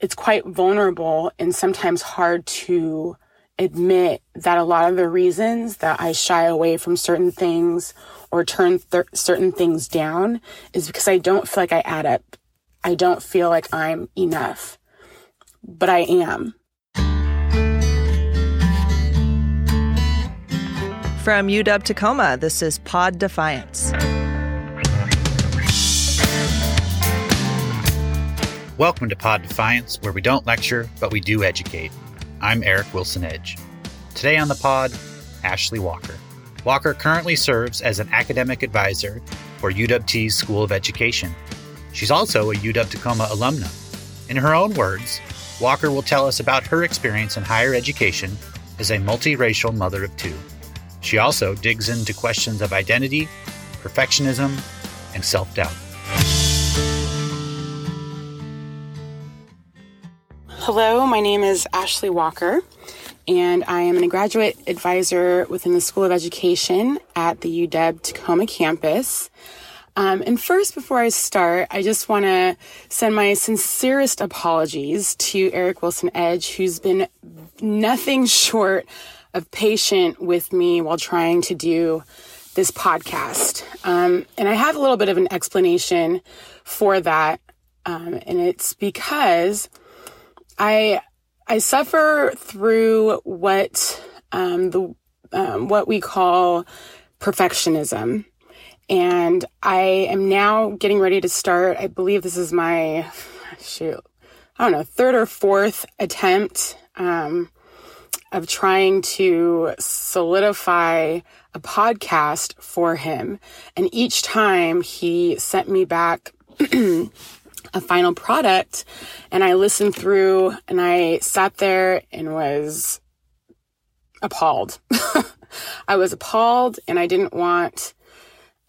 it's quite vulnerable and sometimes hard to admit that a lot of the reasons that I shy away from certain things or turn th- certain things down is because I don't feel like I add up. I don't feel like I'm enough, but I am. From UW Tacoma, this is Pod Defiance. Welcome to Pod Defiance, where we don't lecture, but we do educate. I'm Eric Wilson Edge. Today on the pod, Ashley Walker. Walker currently serves as an academic advisor for UWT's School of Education. She's also a UW Tacoma alumna. In her own words, Walker will tell us about her experience in higher education as a multiracial mother of two. She also digs into questions of identity, perfectionism, and self doubt. Hello, my name is Ashley Walker, and I am a graduate advisor within the School of Education at the UW Tacoma campus. Um, and first, before I start, I just want to send my sincerest apologies to Eric Wilson Edge, who's been nothing short of patient with me while trying to do this podcast. Um, and I have a little bit of an explanation for that. Um, and it's because I I suffer through what um, the um, what we call perfectionism, and I am now getting ready to start. I believe this is my shoot, I don't know, third or fourth attempt um, of trying to solidify a podcast for him. And each time he sent me back a final product and I listened through and I sat there and was appalled. I was appalled and I didn't want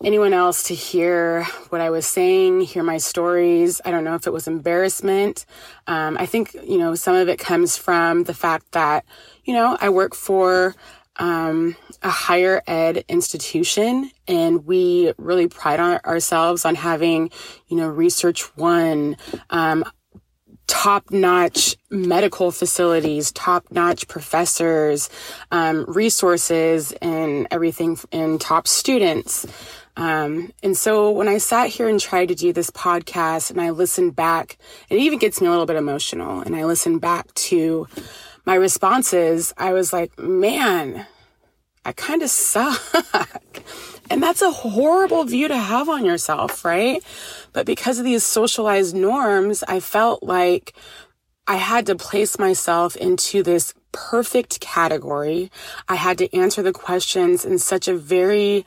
anyone else to hear what I was saying, hear my stories. I don't know if it was embarrassment. Um, I think, you know, some of it comes from the fact that, you know, I work for um, a higher ed institution and we really pride on ourselves on having, you know, research one, um, top notch medical facilities, top notch professors, um, resources and everything and top students. Um, and so when I sat here and tried to do this podcast and I listened back, it even gets me a little bit emotional. And I listened back to my responses. I was like, man, I kind of suck. and that's a horrible view to have on yourself, right? But because of these socialized norms, I felt like I had to place myself into this perfect category. I had to answer the questions in such a very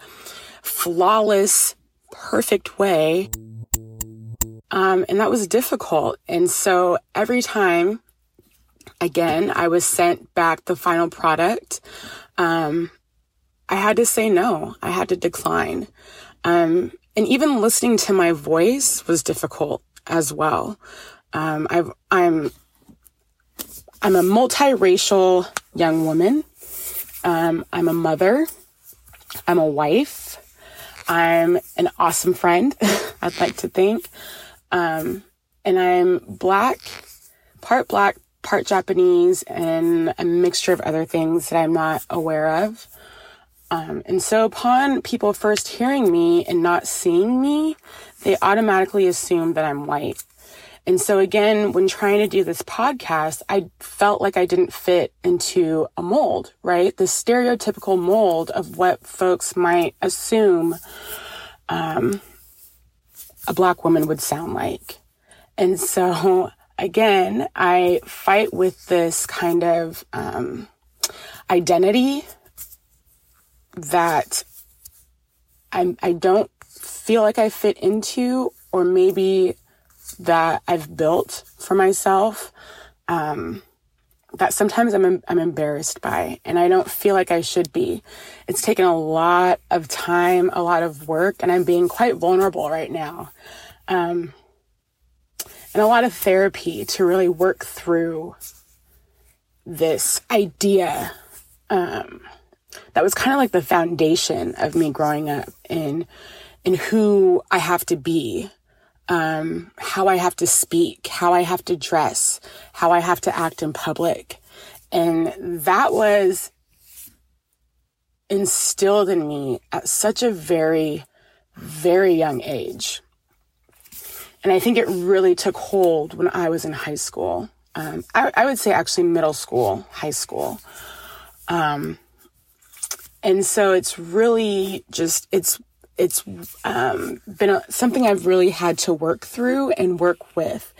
flawless, perfect way. Um, and that was difficult. And so every time, again, I was sent back the final product, um, I had to say no. I had to decline. Um, and even listening to my voice was difficult as well. Um, i am I'm, I'm a multiracial young woman. Um, I'm a mother. I'm a wife. I'm an awesome friend, I'd like to think. Um, and I'm black, part black, part Japanese, and a mixture of other things that I'm not aware of. Um, and so upon people first hearing me and not seeing me, they automatically assume that I'm white. And so again, when trying to do this podcast, I felt like I didn't fit into a mold, right? The stereotypical mold of what folks might assume um, a black woman would sound like. And so again, I fight with this kind of um, identity that I'm, I don't feel like I fit into, or maybe that I've built for myself. Um, that sometimes I'm I'm embarrassed by and I don't feel like I should be. It's taken a lot of time, a lot of work and I'm being quite vulnerable right now. Um, and a lot of therapy to really work through this idea um, that was kind of like the foundation of me growing up in in who I have to be um, how I have to speak, how I have to dress, how I have to act in public. And that was instilled in me at such a very, very young age. And I think it really took hold when I was in high school. Um, I, I, would say actually middle school, high school. Um, and so it's really just, it's, it's um, been a, something I've really had to work through and work with.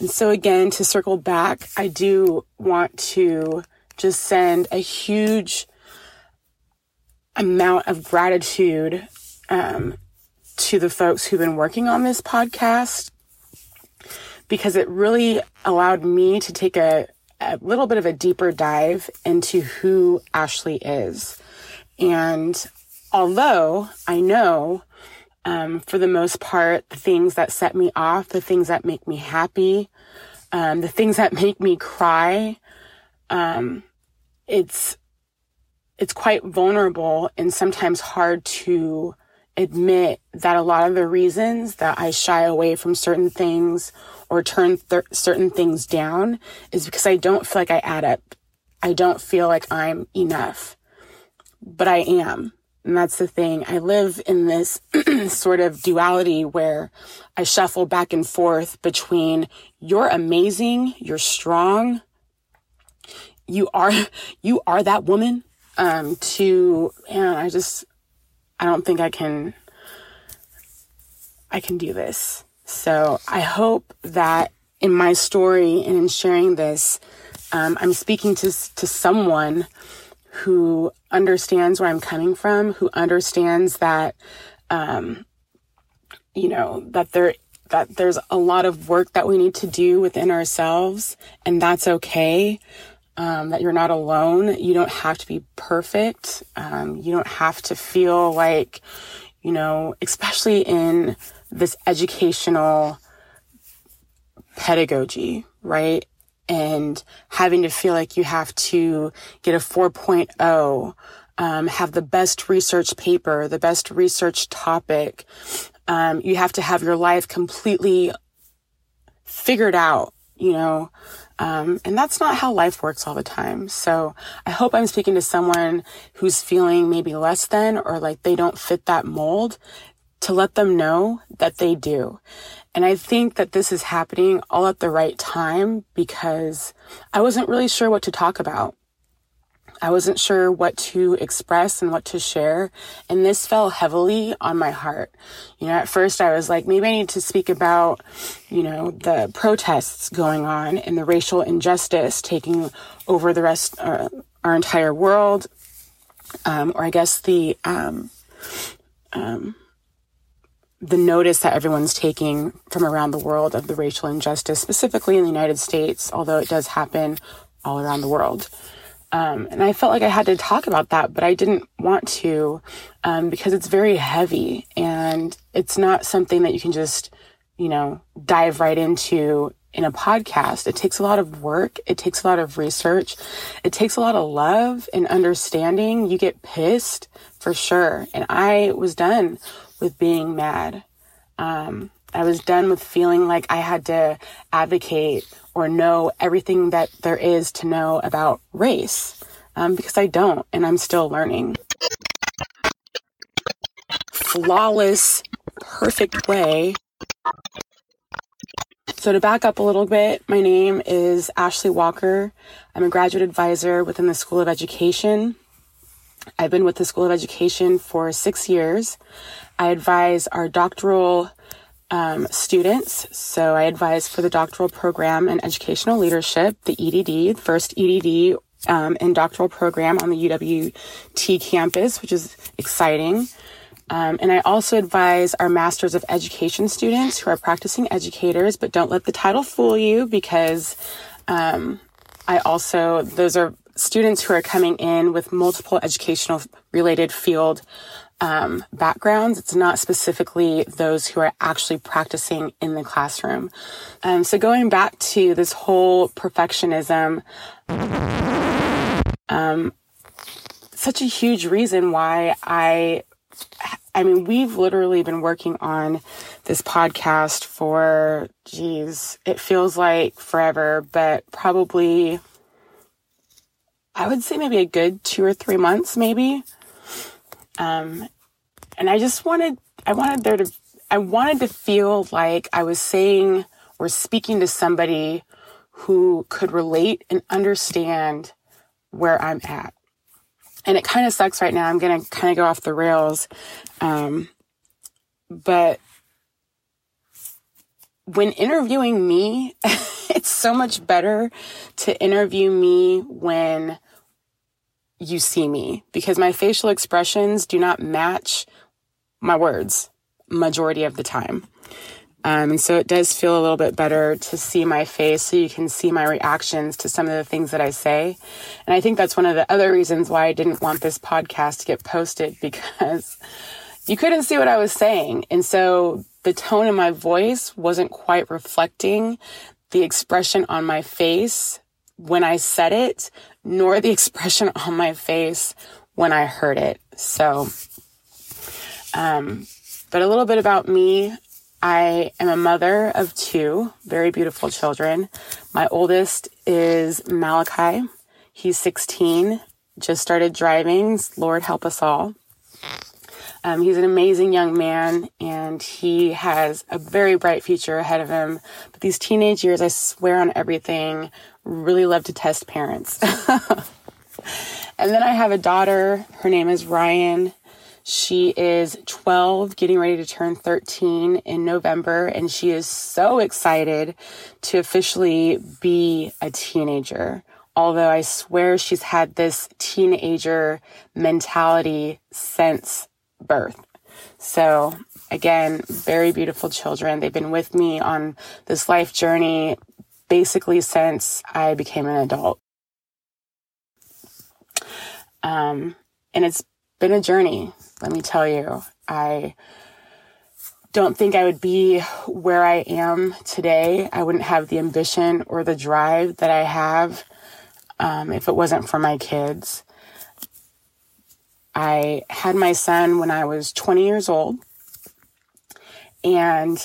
And so again, to circle back, I do want to just send a huge amount of gratitude um, to the folks who've been working on this podcast because it really allowed me to take a, a little bit of a deeper dive into who Ashley is. And although I know um, for the most part, the things that set me off, the things that make me happy, um, the things that make me cry, um, it's it's quite vulnerable and sometimes hard to admit that a lot of the reasons that I shy away from certain things or turn th- certain things down is because I don't feel like I add up. I don't feel like I'm enough. But I am. And that's the thing. I live in this sort of duality where I shuffle back and forth between you're amazing, you're strong, you are you are that woman um to and I just I don't think I can I can do this. So I hope that in my story and in sharing this, um, I'm speaking to to someone who understands where I'm coming from, who understands that, um, you know, that there that there's a lot of work that we need to do within ourselves, and that's okay um, that you're not alone. You don't have to be perfect. Um, you don't have to feel like, you know, especially in this educational pedagogy, right? And having to feel like you have to get a 4.0, um, have the best research paper, the best research topic. Um, you have to have your life completely figured out, you know, um, and that's not how life works all the time. So I hope I'm speaking to someone who's feeling maybe less than or like they don't fit that mold to let them know that they do. And I think that this is happening all at the right time because I wasn't really sure what to talk about. I wasn't sure what to express and what to share. And this fell heavily on my heart. You know, at first I was like, maybe I need to speak about, you know, the protests going on and the racial injustice taking over the rest, uh, our entire world. Um, or I guess the, um, um, the notice that everyone's taking from around the world of the racial injustice, specifically in the United States, although it does happen all around the world. Um, and I felt like I had to talk about that, but I didn't want to um, because it's very heavy and it's not something that you can just, you know, dive right into in a podcast. It takes a lot of work. It takes a lot of research. It takes a lot of love and understanding. You get pissed for sure. And I was done with being mad. Um, I was done with feeling like I had to advocate or know everything that there is to know about race um, because I don't, and I'm still learning. Flawless, perfect way. So, to back up a little bit, my name is Ashley Walker. I'm a graduate advisor within the School of Education. I've been with the School of Education for six years. I advise our doctoral um, students. So I advise for the doctoral program in educational leadership, the EDD, first EDD um, and doctoral program on the UWT campus, which is exciting. Um, and I also advise our Masters of Education students who are practicing educators, but don't let the title fool you because um, I also, those are students who are coming in with multiple educational related field um, backgrounds. It's not specifically those who are actually practicing in the classroom. Um, so going back to this whole perfectionism, um, such a huge reason why I I mean, we've literally been working on this podcast for, geez, it feels like forever, but probably, I would say maybe a good two or three months, maybe. Um, and I just wanted, I wanted there to, I wanted to feel like I was saying or speaking to somebody who could relate and understand where I'm at and it kind of sucks right now. I'm going to kind of go off the rails. Um, but when interviewing me, it's so much better to interview me when you see me because my facial expressions do not match my words majority of the time. Um, and so it does feel a little bit better to see my face so you can see my reactions to some of the things that I say. And I think that's one of the other reasons why I didn't want this podcast to get posted because you couldn't see what I was saying. And so the tone in my voice wasn't quite reflecting the expression on my face when I said it, nor the expression on my face when I heard it. So, um, but a little bit about me. I am a mother of two very beautiful children. My oldest is Malachi. He's 16, just started driving. Lord help us all. Um, he's an amazing young man and he has a very bright future ahead of him. But these teenage years, I swear on everything, really love to test parents. and then I have a daughter. Her name is Ryan. She is 12, getting ready to turn 13 in November, and she is so excited to officially be a teenager. Although I swear she's had this teenager mentality since birth. So, again, very beautiful children. They've been with me on this life journey basically since I became an adult. Um, and it's been a journey. Let me tell you, I don't think I would be where I am today. I wouldn't have the ambition or the drive that I have um, if it wasn't for my kids. I had my son when I was 20 years old. And,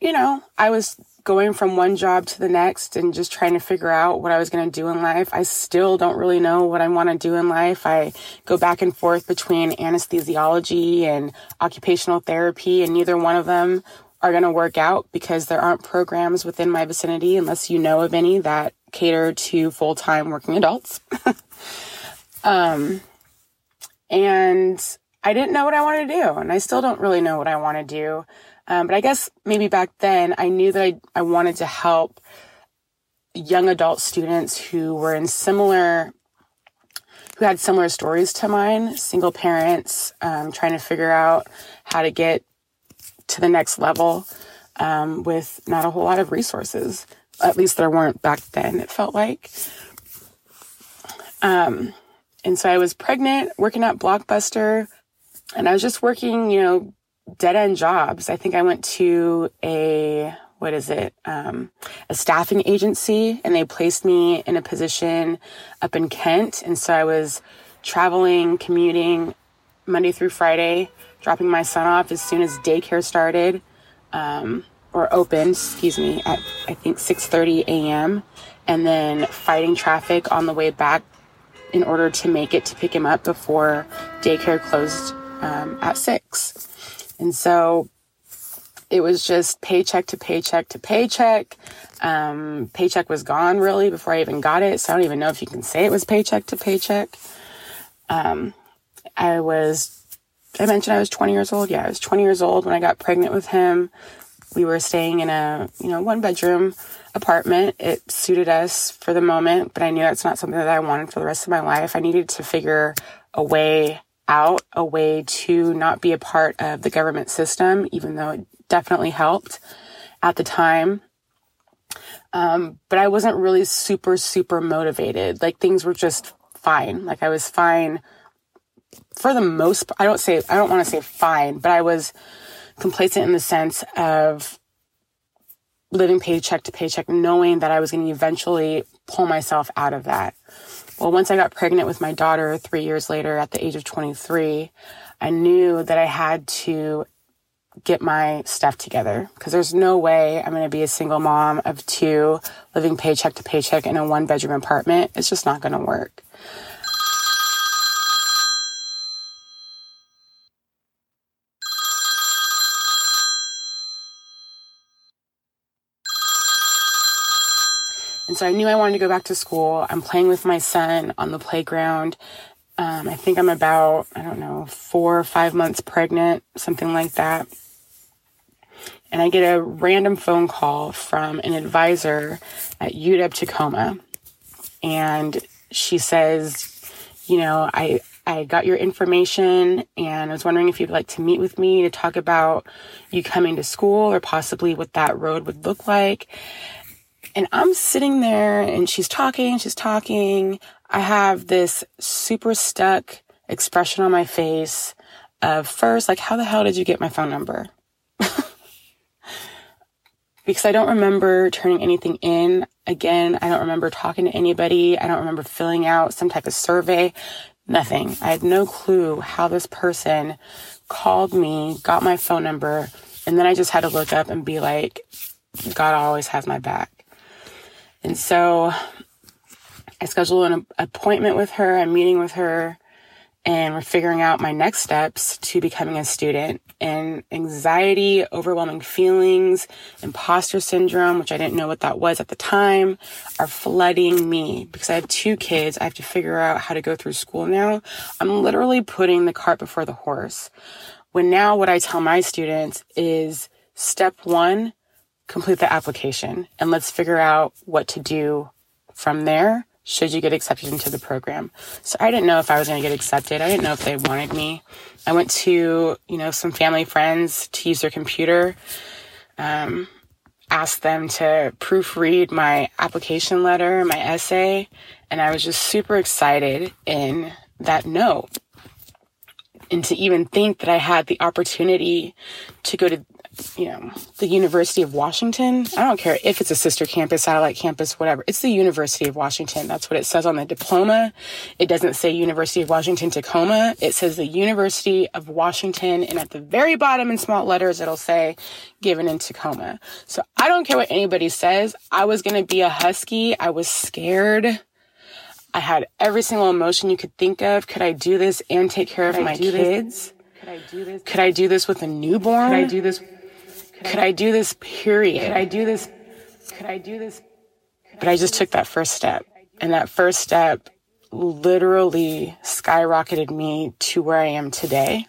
you know, I was going from one job to the next and just trying to figure out what I was going to do in life. I still don't really know what I want to do in life. I go back and forth between anesthesiology and occupational therapy, and neither one of them are going to work out because there aren't programs within my vicinity, unless you know of any that cater to full time working adults. um, and I didn't know what I wanted to do, and I still don't really know what I want to do. Um, but I guess maybe back then I knew that I, I wanted to help young adult students who were in similar, who had similar stories to mine, single parents, um, trying to figure out how to get to the next level um, with not a whole lot of resources. At least there weren't back then, it felt like. Um, and so I was pregnant, working at Blockbuster, and I was just working, you know, dead end jobs. I think I went to a what is it? Um, a staffing agency, and they placed me in a position up in Kent, and so I was traveling, commuting Monday through Friday, dropping my son off as soon as daycare started. Um, or opened, excuse me, at I think 6:30 a.m. and then fighting traffic on the way back in order to make it to pick him up before daycare closed um, at six. And so it was just paycheck to paycheck to paycheck. Um, paycheck was gone really before I even got it. So I don't even know if you can say it was paycheck to paycheck. Um, I was, I mentioned I was 20 years old. Yeah, I was 20 years old when I got pregnant with him. We were staying in a, you know, one bedroom apartment. It suited us for the moment, but I knew that's not something that I wanted for the rest of my life. I needed to figure a way out a way to not be a part of the government system, even though it definitely helped at the time. Um, but I wasn't really super, super motivated. Like things were just fine. Like I was fine for the most, I don't say, I don't want to say fine, but I was complacent in the sense of living paycheck to paycheck, knowing that I was going to eventually pull myself out of that. Well, once I got pregnant with my daughter three years later at the age of 23, I knew that I had to get my stuff together because there's no way I'm going to be a single mom of two living paycheck to paycheck in a one bedroom apartment. It's just not going to work. And I knew I wanted to go back to school. I'm playing with my son on the playground. Um, I think I'm about, I don't know, four or five months pregnant, something like that. And I get a random phone call from an advisor at UW Tacoma. And she says, you know, I, I got your information and I was wondering if you'd like to meet with me to talk about you coming to school or possibly what that road would look like. And I'm sitting there and she's talking, she's talking. I have this super stuck expression on my face of first, like, how the hell did you get my phone number? because I don't remember turning anything in. Again, I don't remember talking to anybody. I don't remember filling out some type of survey. Nothing. I had no clue how this person called me, got my phone number, and then I just had to look up and be like, God always has my back. And so I scheduled an appointment with her, a meeting with her, and we're figuring out my next steps to becoming a student. And anxiety, overwhelming feelings, imposter syndrome, which I didn't know what that was at the time, are flooding me because I have two kids. I have to figure out how to go through school now. I'm literally putting the cart before the horse. When now what I tell my students is step one, complete the application and let's figure out what to do from there should you get accepted into the program. So I didn't know if I was going to get accepted. I didn't know if they wanted me. I went to, you know, some family friends to use their computer, um, asked them to proofread my application letter, my essay, and I was just super excited in that note. And to even think that I had the opportunity to go to you know, the University of Washington. I don't care if it's a sister campus, satellite campus, whatever. It's the University of Washington. That's what it says on the diploma. It doesn't say University of Washington Tacoma. It says the University of Washington. And at the very bottom in small letters, it'll say given in Tacoma. So I don't care what anybody says. I was going to be a husky. I was scared. I had every single emotion you could think of. Could I do this and take care of my kids? Could I do this? Could I do this with a newborn? Could I do this could I do this? Period. Could I do this? Could I do this? But I just took that first step. And that first step literally skyrocketed me to where I am today.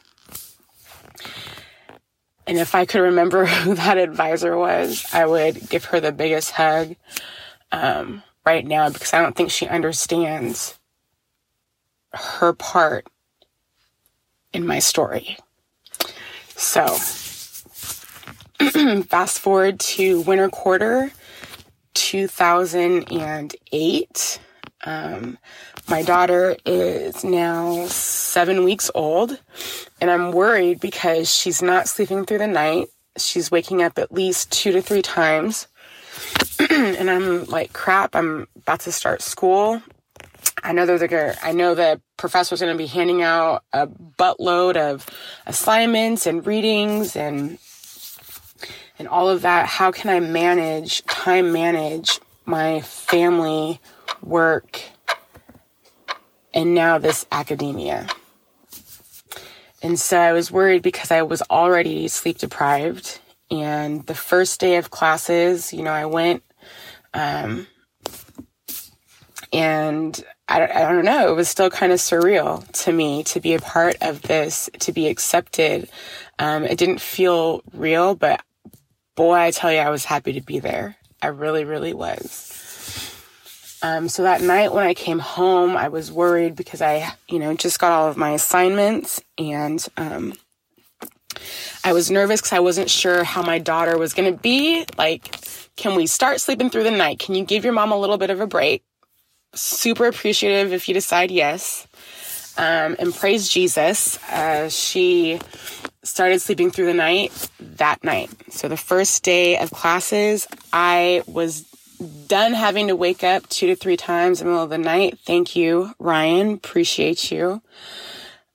And if I could remember who that advisor was, I would give her the biggest hug um, right now because I don't think she understands her part in my story. So, fast forward to winter quarter 2008. Um, my daughter is now seven weeks old, and I'm worried because she's not sleeping through the night. She's waking up at least two to three times. and I'm like, crap, I'm about to start school. I know like a, I know the professor's going to be handing out a buttload of assignments and readings and and all of that, how can I manage, time manage my family, work, and now this academia? And so I was worried because I was already sleep deprived. And the first day of classes, you know, I went, um, and I, I don't know, it was still kind of surreal to me to be a part of this, to be accepted. Um, it didn't feel real, but boy, I tell you, I was happy to be there. I really, really was. Um, so that night when I came home, I was worried because I, you know, just got all of my assignments and, um, I was nervous because I wasn't sure how my daughter was going to be. Like, can we start sleeping through the night? Can you give your mom a little bit of a break? Super appreciative if you decide yes. Um, and praise Jesus. Uh, she started sleeping through the night that night. So the first day of classes, I was done having to wake up two to three times in the middle of the night. Thank you, Ryan. Appreciate you.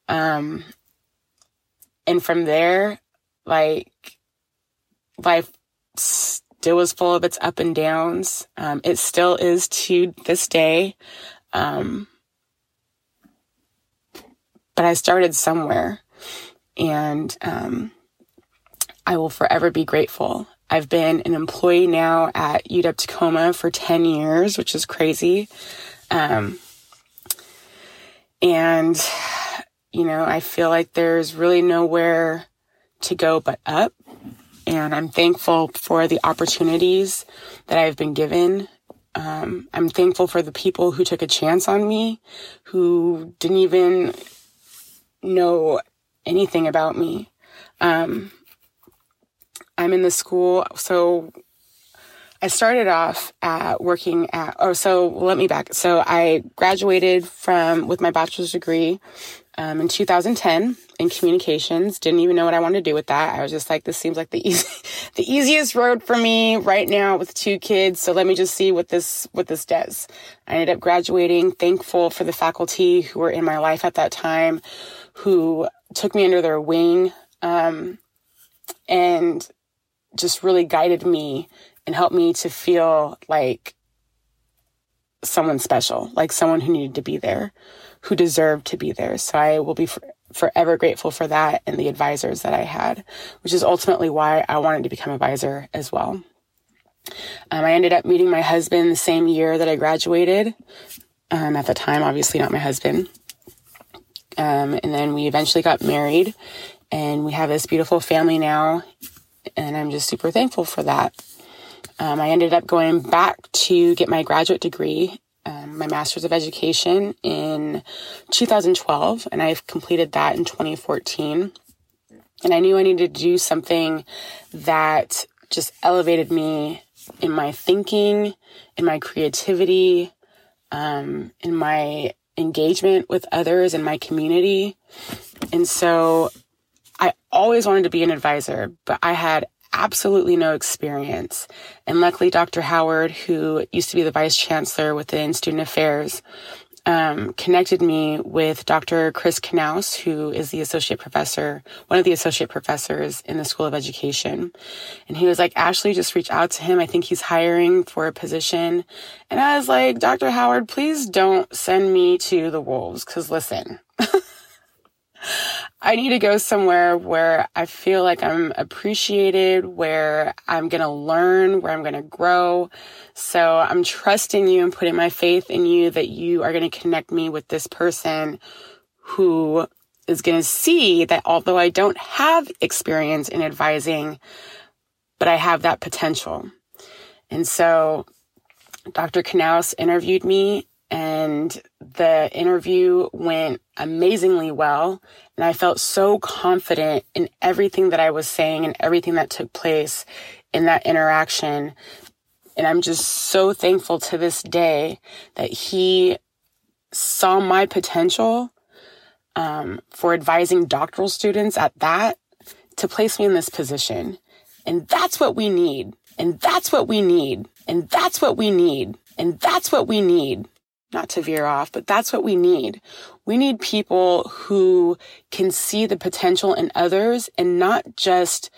Um, And from there, like life still was full of its up and downs. Um, it still is to this day. Um, but I started somewhere and, um, I will forever be grateful. I've been an employee now at UW Tacoma for 10 years, which is crazy. Um, and, you know, I feel like there's really nowhere to go but up. And I'm thankful for the opportunities that I've been given. Um, I'm thankful for the people who took a chance on me, who didn't even know anything about me. Um, I'm in the school. So I started off at working at, oh, so let me back. So I graduated from, with my bachelor's degree um, in 2010 in communications. Didn't even know what I wanted to do with that. I was just like, this seems like the easy, the easiest road for me right now with two kids. So let me just see what this, what this does. I ended up graduating, thankful for the faculty who were in my life at that time, who took me under their wing. Um, and just really guided me and helped me to feel like someone special, like someone who needed to be there, who deserved to be there. So I will be for, forever grateful for that and the advisors that I had, which is ultimately why I wanted to become a advisor as well. Um, I ended up meeting my husband the same year that I graduated. Um, at the time, obviously not my husband. Um, and then we eventually got married and we have this beautiful family now and I'm just super thankful for that. Um, I ended up going back to get my graduate degree, um, my master's of education in 2012, and I've completed that in 2014. And I knew I needed to do something that just elevated me in my thinking, in my creativity, um, in my engagement with others in my community. And so I always wanted to be an advisor, but I had absolutely no experience. And luckily, Dr. Howard, who used to be the vice chancellor within student affairs, um, connected me with Dr. Chris Knaus, who is the associate professor, one of the associate professors in the School of Education. And he was like, Ashley, just reach out to him. I think he's hiring for a position. And I was like, Dr. Howard, please don't send me to the wolves. Cause listen, I need to go somewhere where I feel like I'm appreciated, where I'm going to learn, where I'm going to grow. So I'm trusting you and putting my faith in you that you are going to connect me with this person who is going to see that although I don't have experience in advising, but I have that potential. And so Dr. Knaus interviewed me and the interview went amazingly well. And I felt so confident in everything that I was saying and everything that took place in that interaction. And I'm just so thankful to this day that he saw my potential um, for advising doctoral students at that to place me in this position. And that's what we need. And that's what we need. And that's what we need. And that's what we need not to veer off, but that's what we need. We need people who can see the potential in others and not just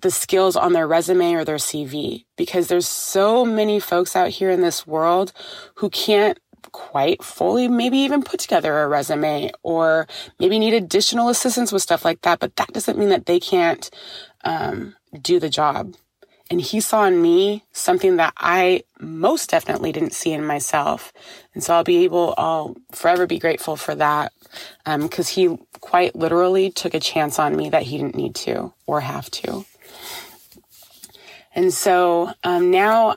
the skills on their resume or their CV because there's so many folks out here in this world who can't quite fully maybe even put together a resume or maybe need additional assistance with stuff like that but that doesn't mean that they can't um, do the job and he saw in me something that I most definitely didn't see in myself. And so I'll be able, I'll forever be grateful for that. Um, cause he quite literally took a chance on me that he didn't need to or have to. And so, um, now,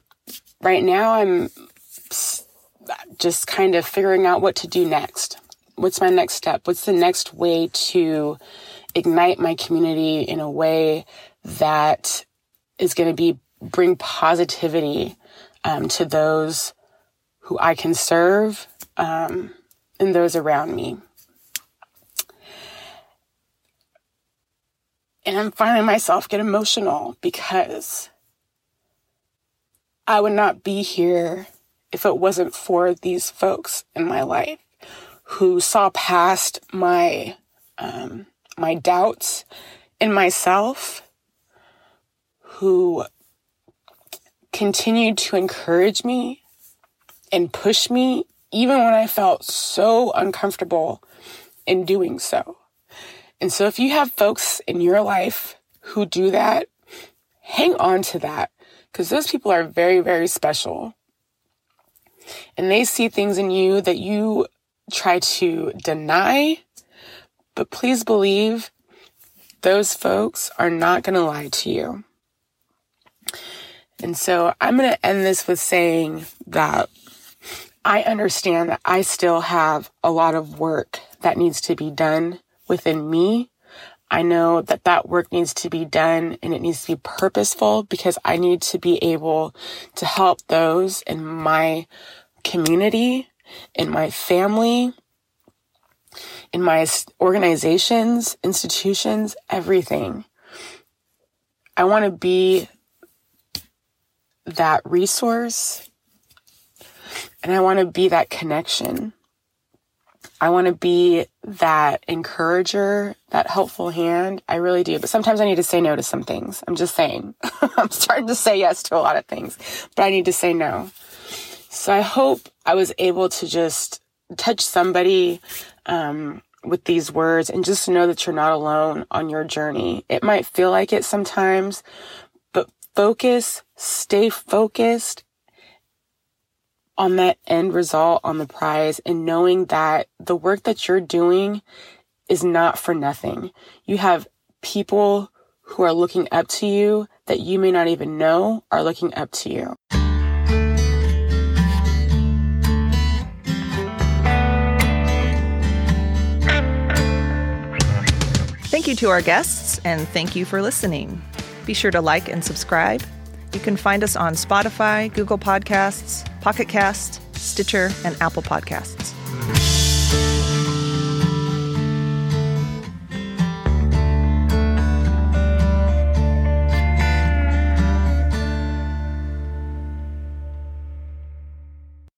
right now I'm just kind of figuring out what to do next. What's my next step? What's the next way to ignite my community in a way that is going to be bring positivity um, to those who I can serve um, and those around me. And I'm finding myself get emotional because I would not be here if it wasn't for these folks in my life who saw past my um, my doubts in myself, who continued to encourage me and push me even when I felt so uncomfortable in doing so. And so if you have folks in your life who do that, hang on to that because those people are very, very special. And they see things in you that you try to deny, but please believe those folks are not going to lie to you. And so I'm going to end this with saying that I understand that I still have a lot of work that needs to be done within me. I know that that work needs to be done and it needs to be purposeful because I need to be able to help those in my community, in my family, in my organizations, institutions, everything. I want to be that resource and I want to be that connection. I want to be that encourager, that helpful hand. I really do. But sometimes I need to say no to some things. I'm just saying. I'm starting to say yes to a lot of things, but I need to say no. So I hope I was able to just touch somebody um, with these words and just know that you're not alone on your journey. It might feel like it sometimes, focus, stay focused, on that end result, on the prize, and knowing that the work that you're doing is not for nothing. You have people who are looking up to you that you may not even know are looking up to you. Thank you to our guests, and thank you for listening. Be sure to like and subscribe you can find us on Spotify, Google Podcasts, Pocket Cast, Stitcher, and Apple Podcasts.